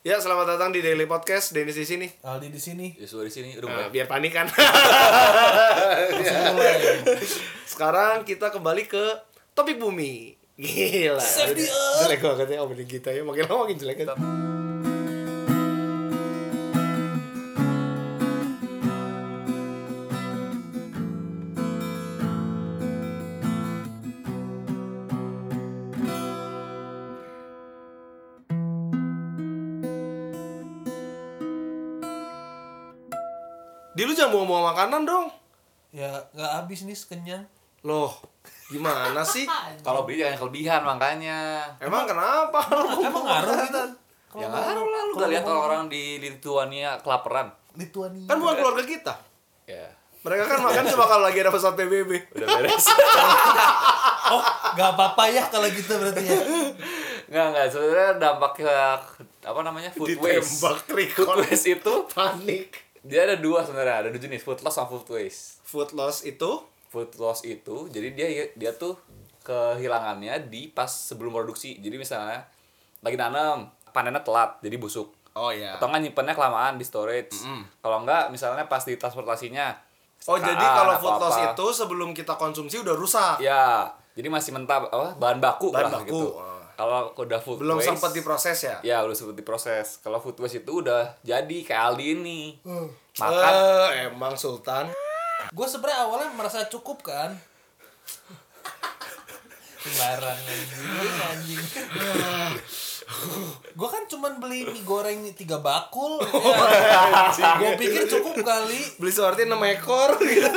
Ya, selamat datang di Daily Podcast. Dennis di sini. Aldi di sini. Yosua di sini udah Nah, biar panik kan. Sekarang kita kembali ke topik bumi. Gila. Save the Udah- earth. Jelek banget ya opening kita ya. Makin lama makin jelek kan. Di lu jangan buang-buang makanan dong. Ya nggak habis nih kenyang. Loh, gimana sih? Kalau beli jangan kelebihan makanya. Emang kenapa? Emang ngaruh gitu? Ya ngaruh lah lu gak lihat orang-orang di Lithuania kelaparan. Lituania. Kan bukan keluarga kita. Ya. Mereka kan makan cuma kalau lagi ada pesawat PBB. Udah beres. Oh, nggak apa-apa ya kalau gitu berarti ya. Enggak, enggak. Sebenarnya dampaknya apa namanya? Food waste. Ditembak Food record. waste itu Panik. Dia ada dua sebenarnya, ada dua jenis, food loss sama food waste. Food loss itu Food loss itu jadi dia dia tuh kehilangannya di pas sebelum produksi. Jadi misalnya lagi nanam, panennya telat, jadi busuk. Oh ya. Atau nggak nyimpennya kelamaan di storage. Kalau enggak, misalnya pas di transportasinya. Oh jadi kalau food loss apa. itu sebelum kita konsumsi udah rusak. Ya, jadi masih mentah apa bahan baku Bahan lah baku. gitu. Kalau udah food Belum waste, sempat diproses ya. Ya, belum sempat diproses. Kalau food waste itu udah jadi kayak Aldi ini. Makan Eh, emang Sultan. Gue sebenarnya awalnya merasa cukup kan. Sembarang anjing, anjing. Gue kan cuman beli mie goreng tiga bakul. ya. gue pikir cukup kali. Beli seperti 6 ekor gitu.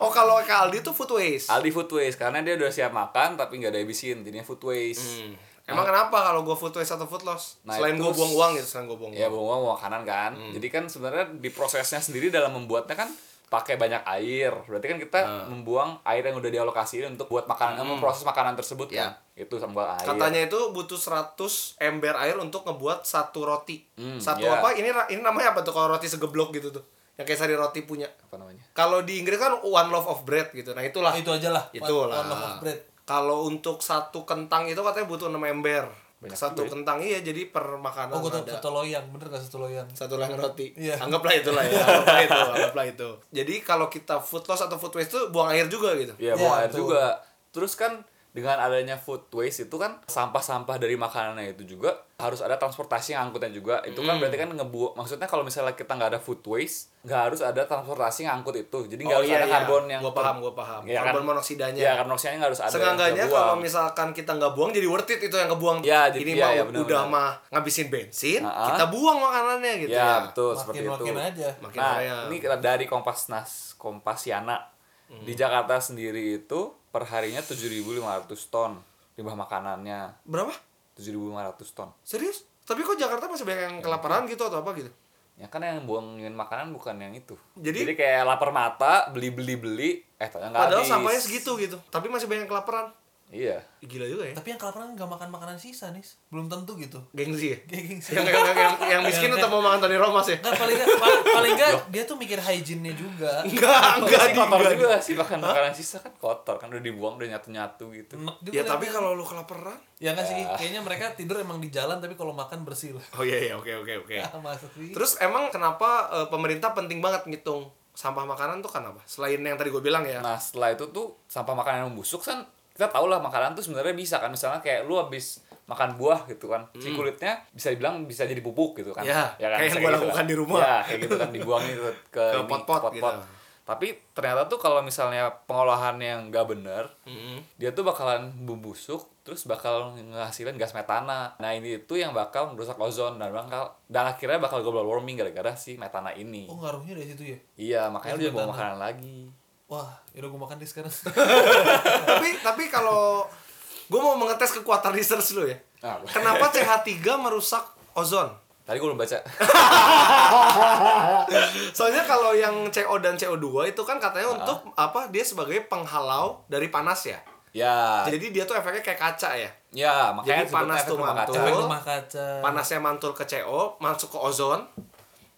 oh kalau ke Aldi tuh food waste. Aldi food waste karena dia udah siap makan tapi nggak ada habisin, jadinya food waste. Hmm. Emang kenapa kalau gue food waste atau food loss? Nah, selain gue buang uang gitu, selain gue buang Ya uang. bawa makanan kan. Jadi kan sebenarnya di prosesnya sendiri dalam membuatnya kan pakai banyak air. Berarti kan kita membuang air yang udah dialokasiin untuk buat makanan, memproses makanan tersebut kan. Itu sama air. Katanya itu butuh 100 ember air untuk ngebuat satu roti. Hmm, satu iya. apa? Ini ini namanya apa tuh kalau roti segeblok gitu tuh? Yang kayak sari roti punya. apa namanya? Kalau di Inggris kan one loaf of bread gitu. Nah, itulah. Nah, itu aja lah. Itulah. One loaf of bread. Kalau untuk satu kentang itu katanya butuh 6 ember. Banyak satu juga ya. kentang iya jadi per makanan Oh, gue tau ada satu loyang, bener gak satu loyang? satu lang roti. Iya. Anggaplah itulah ya. Anggaplah itu, anggaplah itu. Jadi kalau kita food loss atau food waste itu buang air juga gitu. Iya, Iya, buang air betul. juga. Terus kan dengan adanya food waste itu kan sampah-sampah dari makanannya itu juga harus ada transportasi yang angkutnya juga. Itu kan berarti kan ngebuang maksudnya kalau misalnya kita nggak ada food waste, nggak harus ada transportasi yang angkut itu. Jadi nggak harus ada karbon yang Gua paham, gua paham. Iya karbon kan? monoksidanya. Iya, karbon monoksidanya nggak harus ada. Seenggaknya kalau misalkan kita nggak buang jadi worth it itu yang kebuang. Ya, jadi- ini iya, mah iya, udah benar-benar. mah ngabisin bensin, Ah, ah. kita buang makanannya gitu ya, ya. betul seperti itu. Makin-makin aja. Makin nah, raya. ini dari Kompasnas Kompasiana Hmm. di Jakarta sendiri itu perharinya 7.500 ton limbah makanannya. Berapa? 7.500 ton. Serius? Tapi kok Jakarta masih banyak yang kelaparan gitu atau apa gitu? Ya kan yang buangin makanan bukan yang itu. Jadi- kayak lapar mata, beli-beli-beli, eh ternyata nggak Padahal habis. sampahnya segitu gitu. Tapi masih banyak yang kelaparan. Iya. Gila juga ya. Tapi yang kelaparan gak makan makanan sisa nih, belum tentu gitu. Gengsi ya? Gengsi. yang, yang, yang, yang, yang miskin tetap mau makan Tony Romas ya? Nggak, paling nggak paling, paling nggak dia tuh mikir hygiene-nya juga. Enggak, enggak Sih kotor enggak. juga sih makan makanan sisa kan kotor kan udah dibuang udah nyatu-nyatu gitu. Ya tapi liatnya. kalau lu kelaparan ya nggak sih, kayaknya mereka tidur emang di jalan tapi kalau makan bersih lah. Oh iya iya oke oke oke. Terus emang kenapa eh, pemerintah penting banget ngitung sampah makanan tuh kenapa? Selain yang tadi gue bilang ya. Nah setelah itu tuh sampah makanan yang membusuk kan kita tau lah makanan tuh sebenarnya bisa kan misalnya kayak lu habis makan buah gitu kan si kulitnya bisa dibilang bisa jadi pupuk gitu kan Hmm. Ya, kan? kayak yang gua gitu lakukan kan. di rumah. ya kayak gitu kan dibuang itu ke, Ke pot-pot gitu. tapi ternyata tuh kalau misalnya pengolahan yang nggak bener Mm-mm. dia tuh bakalan membusuk terus bakal ngehasilin gas metana nah ini itu yang bakal merusak ozon dan bakal dan akhirnya bakal global warming gara-gara si metana ini Oh ngaruhnya dari situ ya? iya makanya lu jangan bawa makanan lagi Wah, yaudah gue makan deh sekarang. tapi tapi kalau gue mau mengetes kekuatan research lu ya. Ah, Kenapa CH3 merusak ozon? tadi gue belum baca Soalnya kalau yang CO dan CO2 itu kan katanya Ah. untuk apa? Dia sebagai penghalau dari panas ya. ya Jadi dia tuh efeknya kayak kaca ya. Ya, makanya Jadi panas tuh mantul. kaca. Efek rumah kaca. Panasnya mantul ke CO, masuk ke ozon.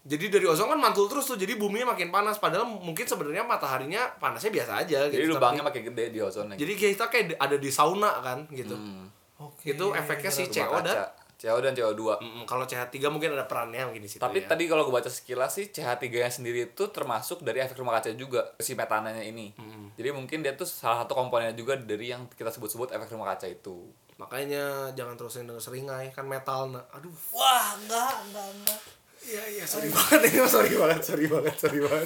Jadi dari ozon kan mantul terus tuh, jadi buminya makin panas. Padahal mungkin sebenarnya mataharinya panasnya biasa aja Jadi gitu. lubangnya makin gede di ozonnya. jadi kita kayak ada di sauna kan gitu. Hmm. Oke. Itu efeknya si CO dan. CO dan CO2 Mm, kalau CH3 mungkin ada perannya mungkin di situ tapi ya. tadi kalau gue baca sekilas sih CH3 nya sendiri itu termasuk dari efek rumah kaca juga si metananya ini jadi mungkin dia tuh salah satu komponennya juga dari yang kita sebut-sebut efek rumah kaca itu makanya jangan terus denger seringai kan metal nah aduh Wah, enggak, enggak, enggak. Iya iya sorry banget ini sorry banget sorry banget sorry banget.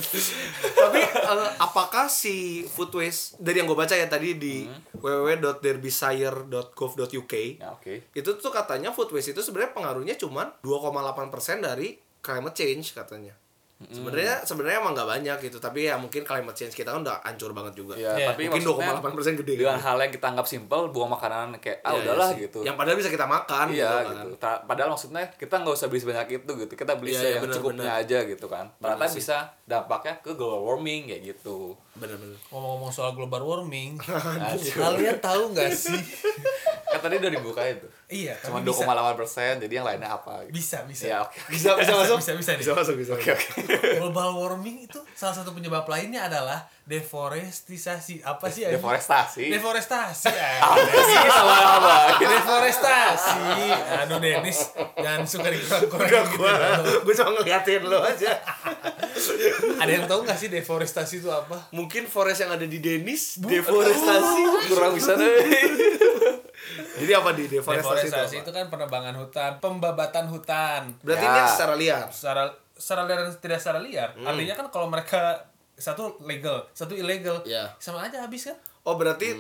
Tapi eh, apakah si food waste dari yang gue baca ya tadi di www.derbysire.gov.uk ya oke itu tuh katanya food waste itu sebenarnya pengaruhnya cuman 2,8% dari climate change katanya. Sebenarnya sebenarnya emang nggak banyak gitu tapi ya mungkin climate change kita kan udah hancur banget juga. ya, Iya, tapi mungkin maksudnya 2,8% gede. dengan kan? hal yang kita anggap simpel buang makanan kayak ah Iya, udahlah iya sih. gitu Yang padahal bisa kita makan iya gitu. gitu, kan. Padahal maksudnya kita nggak usah beli sebanyak itu gitu kita beli Iya, iya, yang benar, cukupnya benar. aja gitu kan ternyata bisa dampaknya ke global warming kayak gitu Bener-bener. Ngomong-ngomong soal global warming, kalian tahu nggak sih? Kan tadi udah dibuka itu Iya, cuma tapi bisa. 2,8 persen jadi yang lainnya apa gitu. Bisa, bisa. ya oke Bisa bisa masuk. Bisa, bisa, nih. Bisa masuk bisa. Oke oke. Global warming itu salah satu penyebab lainnya adalah deforestisasi. Apa sih? anjing? deforestasi Deforestasi. apa sih sama apa Deforestasi. Aduh Dennis, jangan suka dikurang-kurangin gitu. dong. gua cuma ngeliatin lo aja. Ada yang tahu nggak sih deforestasi itu apa? Mungkin forest yang ada di Denis deforestasi. kurang bisa deh Jadi apa di deforestasi, Deforestasi itu? itu kan penebangan hutan, pembabatan hutan. Berarti Ya. ini secara liar. Secara secara liar dan tidak secara liar. Hmm. Artinya kan kalau mereka satu legal, satu illegal, Iya. sama aja habis kan? Oh berarti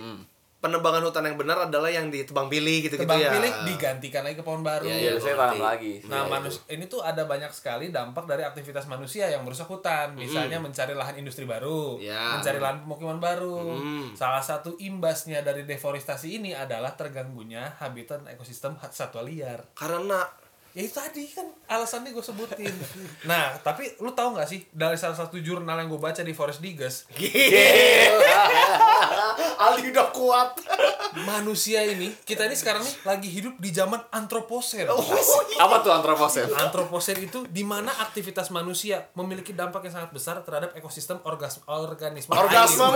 penebangan hutan yang benar adalah yang ditebang pilih gitu-gitu Tebang ya. pilih digantikan lagi ke pohon baru. Iya, gua tanam ngerti. lagi Nah, manus ini tuh ada banyak sekali dampak dari aktivitas manusia yang merusak hutan. Misalnya mencari lahan industri baru, Ya. mencari lahan pemukiman baru. Hmm. Salah satu imbasnya dari deforestasi ini adalah terganggunya habitat ekosistem satwa liar. Karena Ya itu tadi kan alasannya gue sebutin. nah, tapi lu tahu nggak sih dari salah satu jurnal yang gue baca di Forest Digest, Aldi udah kuat. Manusia ini kita ini sekarang nih lagi hidup di zaman antroposen. apa tuh antroposen Antroposen itu di mana aktivitas manusia memiliki dampak yang sangat besar terhadap ekosistem orgas organisme. Orgasme.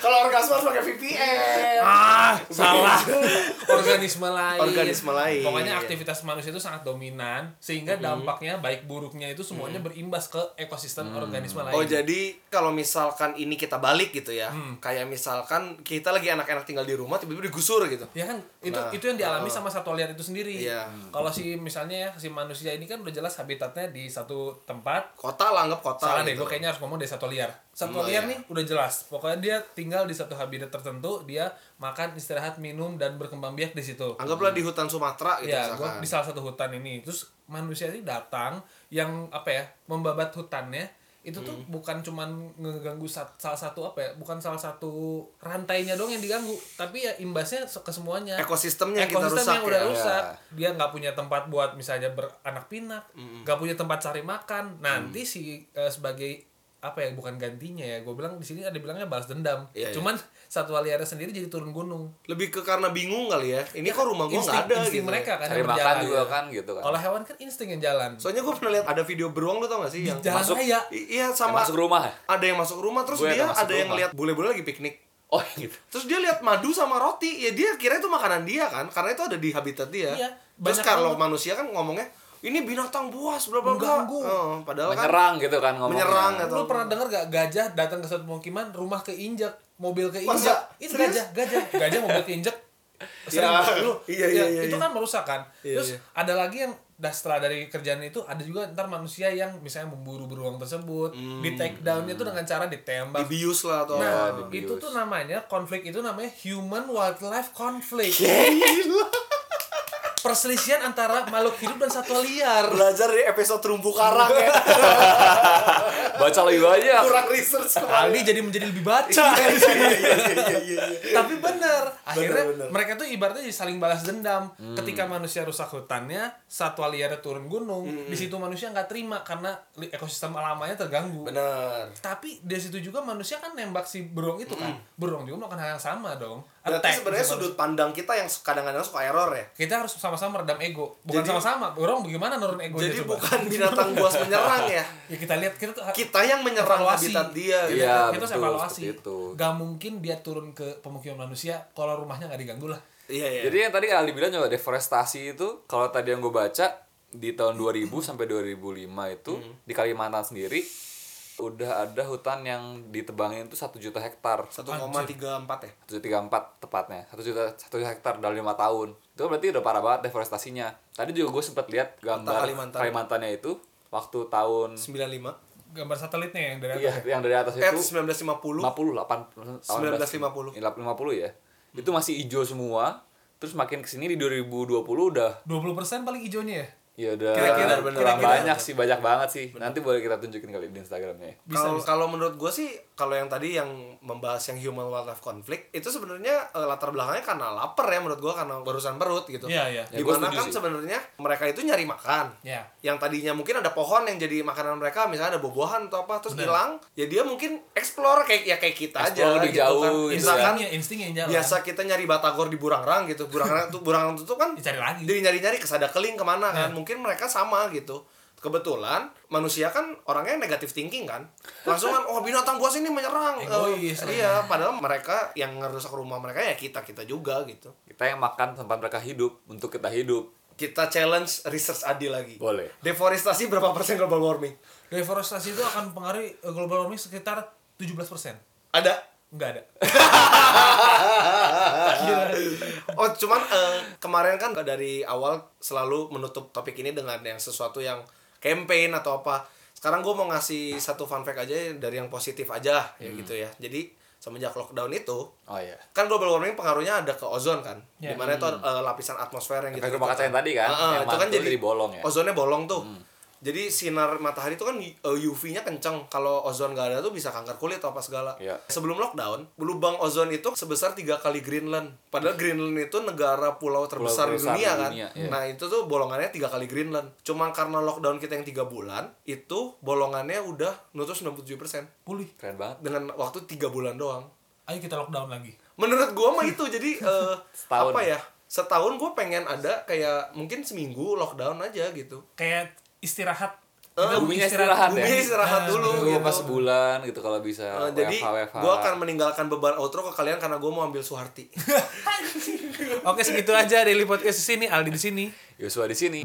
Kalau orgasme harus pakai VPN. Ah, salah. organisme lain. Organisme lain. Pokoknya aktivitas manusia itu sangat dominan sehingga dampaknya baik buruknya itu semuanya berimbas ke ekosistem organisme lain. Oh jadi kalau misalkan ini kita balik gitu ya, kayak misalkan kita lagi anak-anak tinggal di rumah tiba-tiba digusur gitu. Ya kan itu Nah, itu yang dialami sama satwa liar itu sendiri. Iya. Kalau si misalnya ya si manusia ini kan udah jelas habitatnya di satu tempat. Kota lah anggap kota. Salah deh, gitu. gue kayaknya harus ngomong dari satwa liar. Satwa Oh, liar iya. nih udah jelas. Pokoknya dia tinggal di satu habitat tertentu, dia makan, istirahat, minum dan berkembang biak di situ. Anggaplah di hutan Sumatera gitu Ya, misalkan. di salah satu hutan ini. Terus manusia ini datang yang apa ya, membabat hutannya itu tuh Hmm. bukan cuman ngeganggu sat- salah satu apa ya, bukan salah satu rantainya dong yang diganggu, tapi ya imbasnya ke semuanya. Ekosistemnya kita Ekosistem rusak yang udah ya. rusak. Dia nggak punya tempat buat misalnya beranak pinak, nggak punya tempat cari makan. Nanti si eh, sebagai apa ya bukan gantinya ya gue bilang di sini ada bilangnya balas dendam Iya, iya. cuman satwa liarnya sendiri jadi turun gunung Lebih ke karena bingung kali ya. Ini kok rumah insting, nggak ada insting gitu. mereka kan cari yang makan berjalan. juga kan gitu kan kalau hewan kan insting yang jalan Soalnya gue pernah lihat ada video beruang lu tau gak sih yang jalan masuk- raya iya Yang sama masuk rumah ya ada yang masuk rumah terus Gue dia ada ada yang rumah. lihat bule-bule lagi piknik. oh gitu Terus dia lihat madu sama roti, ya dia kira itu makanan dia kan, karena itu ada di habitat dia. Iya, Terus banyak kalau manusia kan ngomongnya ini binatang buas bla bla bla. Oh, padahal kan menyerang gitu kan ngomongnya. menyerang atau lu pernah dengar gak gajah datang ke suatu pemukiman rumah keinjak mobil keinjak? Itu gajah gajah. Gajah mobil keinjak. Sering Ya, lu. Iya, Ya, iya, iya, itu iya. kan merusak kan Iya, terus iya. ada lagi yang dah setelah dari kerjaan itu ada juga ntar manusia yang misalnya memburu beruang tersebut di take downnya itu dengan cara ditembak. Dibius lah atau Nah, dibius. itu tuh namanya konflik itu namanya human wildlife conflict. Perselisihan antara makhluk hidup dan satwa liar. belajar dari episode terumbu karang ya. baca lebih banyak Kurang research Aldi jadi menjadi lebih baca. Iya, iya, iya, iya, iya. Tapi bener, akhirnya bener. mereka tuh ibaratnya jadi saling balas dendam. Ketika manusia rusak hutannya, satwa liarnya turun gunung, di situ manusia nggak terima karena ekosistem alamanya terganggu. Bener. Tapi di situ juga manusia kan nembak si beruang itu kan. Beruang juga melakukan hal yang sama dong. Berarti sebenarnya sama sudut pandang kita yang kadang-kadang suka error ya. kita harus sama-sama redam ego bukan Jadi- sama-sama orang bagaimana nurun ego Jadi coba bukan binatang buas menyerang ya. ya kita lihat kita tuh Kita yang menyerang evaluasi. habitat dia. gitu. Iya, kita betul, evaluasi itu. gak mungkin dia turun ke pemukiman manusia kalau rumahnya nggak diganggu lah Iya, iya. Jadi yang tadi Ali bilang juga deforestasi itu kalau tadi yang gue baca di tahun 2000 sampai 2005 itu Hmm. di Kalimantan sendiri udah ada hutan yang ditebangin itu satu juta hektar 1,34 ya. 134 tepatnya satu juta satu hektar dalam lima tahun itu berarti udah parah banget deforestasinya tadi juga gue sempat lihat gambar Kalimantan. Kalimantannya itu waktu tahun 95. Gambar satelitnya yang dari iya atas. yang dari atas Eh, itu 1950. 50 8 1950. 50 ya itu masih hijau semua terus makin ke sini di 2020 udah 20% paling hijaunya ya? ya udah Kira-kira- kira-kira- banyak sih banyak banget sih nanti boleh kita tunjukin kali di Instagramnya ya. Bisa, Kalau bisa. kalau menurut gue sih kalau yang tadi yang membahas yang human wildlife conflict itu sebenarnya eh, latar belakangnya karena lapar ya menurut gue karena barusan perut gitu. Iya, iya. Ya, gua Di mana setuju kan sebenarnya mereka itu nyari makan. Ya. Yang tadinya mungkin ada pohon yang jadi makanan mereka, misalnya ada buah-buahan atau apa, terus Bener. hilang, ya dia mungkin explore kayak ya kayak kita aja Explore lebih gitu jauh kan. gitu Misalkan Instingnya, insting yang jalan. biasa kita nyari batagor di Burangrang gitu. Burangrang tuh Burangrang tuh kan Dicari lagi. jadi nyari-nyari ke Sadakeling ke mana kan Nah. mungkin mereka sama gitu kebetulan manusia kan orangnya negatif thinking kan langsung kan oh binatang buas ini menyerang Egois lah. iya padahal mereka yang ngerusak rumah mereka ya kita kita juga gitu kita yang makan tempat mereka hidup untuk kita hidup kita challenge research Adi lagi Boleh. deforestasi berapa persen global warming Deforestasi itu akan pengaruhi eh, global warming sekitar 17%. ada Enggak ada. oh cuman eh, kemarin kan dari awal selalu menutup topik ini dengan yang sesuatu yang campaign atau apa. Sekarang gue mau ngasih satu fun fact aja dari yang positif aja ya gitu ya. Jadi semenjak lockdown itu oh iya. kan global warming pengaruhnya ada ke ozon kan. Ya. di mana itu eh, lapisan atmosfer yang gitu, kaca yang tadi kan, yang itu kan jadi, bolong ya? ozonnya bolong tuh jadi sinar matahari itu kan eh, UV-nya kenceng. Kalau ozon gak ada tuh bisa kanker kulit atau apa segala. Iya. sebelum lockdown lubang ozon itu sebesar tiga kali Greenland. Padahal Greenland itu negara pulau terbesar di terbesar dunia di kan. dunia, iya. nah itu tuh bolongannya tiga kali Greenland. Cuma karena lockdown kita yang tiga bulan itu bolongannya udah nutup 97% Pulih. Keren banget. Dengan waktu tiga bulan doang. Ayo kita lockdown lagi. menurut gua mah itu. Jadi eh, Setahun. apa ya? Setahun gue pengen ada kayak mungkin seminggu lockdown aja gitu. Kayak istirahat. Eh, Kita buminya istirahat ya? Bumi istirahat Nah, dulu gitu. pas sebulan gitu kalau bisa Eh, jadi gue akan meninggalkan beban outro ke kalian karena gue mau ambil Suharti Oke segitu aja daily podcast di sini. Aldi di sini. Yosua di sini